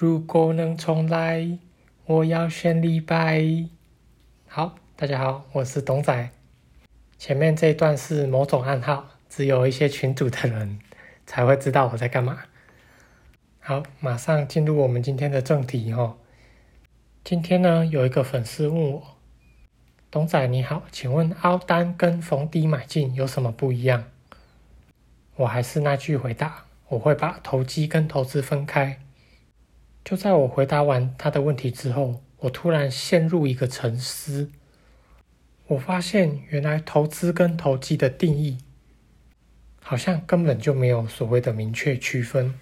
如果能重来，我要选李白。好，大家好，我是董仔。前面这一段是某种暗号，只有一些群主的人才会知道我在干嘛。好，马上进入我们今天的正题哦。今天呢，有一个粉丝问我：“董仔你好，请问凹单跟逢低买进有什么不一样？”我还是那句回答，我会把投机跟投资分开。就在我回答完他的问题之后，我突然陷入一个沉思。我发现，原来投资跟投机的定义，好像根本就没有所谓的明确区分。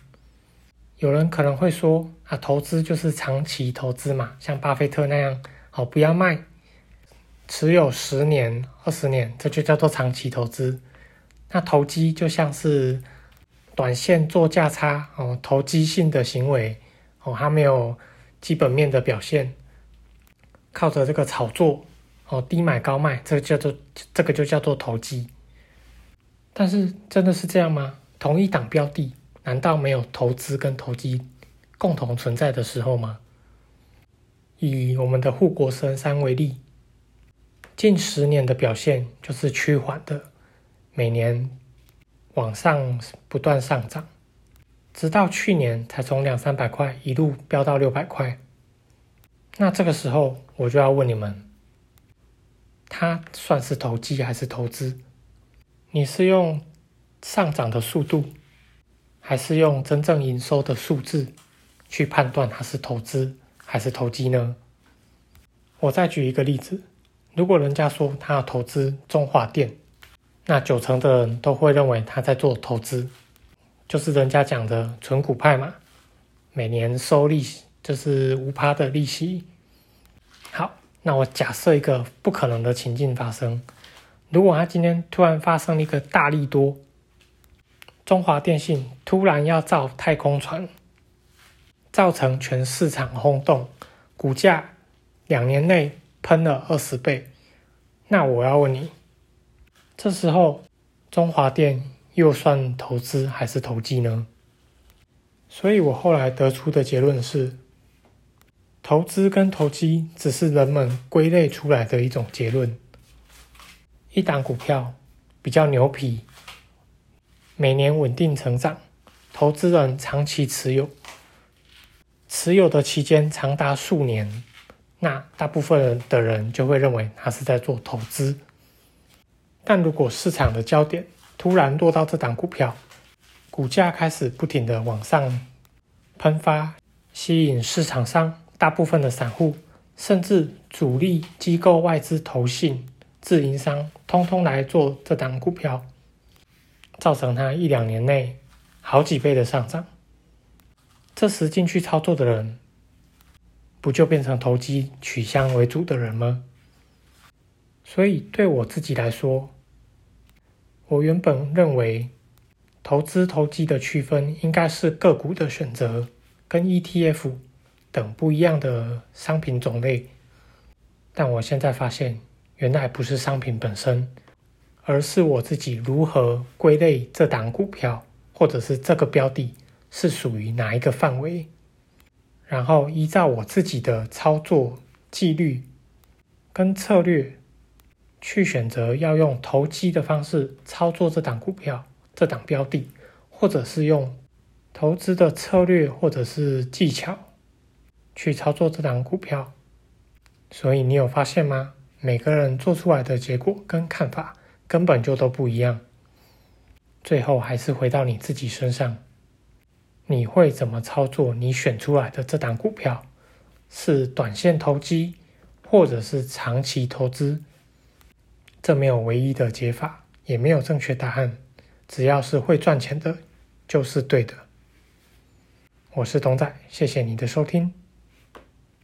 有人可能会说：“啊，投资就是长期投资嘛，像巴菲特那样，好不要卖，持有十年、二十年，这就叫做长期投资。”那投机就像是短线做价差哦，投机性的行为哦，它没有基本面的表现，靠着这个炒作哦，低买高卖，这个叫做这个就叫做投机。但是真的是这样吗？同一档标的，难道没有投资跟投机共同存在的时候吗？以我们的护国神山为例，近十年的表现就是趋缓的。每年往上不断上涨，直到去年才从两三百块一路飙到六百块。那这个时候我就要问你们，它算是投机还是投资？你是用上涨的速度，还是用真正营收的数字去判断它是投资还是投机呢？我再举一个例子，如果人家说他要投资中华电。那九成的人都会认为他在做投资，就是人家讲的纯股派嘛，每年收利息就是无趴的利息。好，那我假设一个不可能的情境发生，如果他今天突然发生一个大利多，中华电信突然要造太空船，造成全市场轰动，股价两年内喷了二十倍，那我要问你。这时候，中华电又算投资还是投机呢？所以我后来得出的结论是，投资跟投机只是人们归类出来的一种结论。一档股票比较牛皮，每年稳定成长，投资人长期持有，持有的期间长达数年，那大部分的人就会认为他是在做投资。但如果市场的焦点突然落到这档股票，股价开始不停的往上喷发，吸引市场上大部分的散户，甚至主力机构、外资、投信、自营商，通通来做这档股票，造成它一两年内好几倍的上涨。这时进去操作的人，不就变成投机取向为主的人吗？所以对我自己来说，我原本认为，投资投机的区分应该是个股的选择跟 ETF 等不一样的商品种类，但我现在发现，原来不是商品本身，而是我自己如何归类这档股票，或者是这个标的是属于哪一个范围，然后依照我自己的操作纪律跟策略。去选择要用投机的方式操作这档股票、这档标的，或者是用投资的策略或者是技巧去操作这档股票。所以你有发现吗？每个人做出来的结果跟看法根本就都不一样。最后还是回到你自己身上，你会怎么操作？你选出来的这档股票是短线投机，或者是长期投资？这没有唯一的解法，也没有正确答案。只要是会赚钱的，就是对的。我是董仔，谢谢你的收听。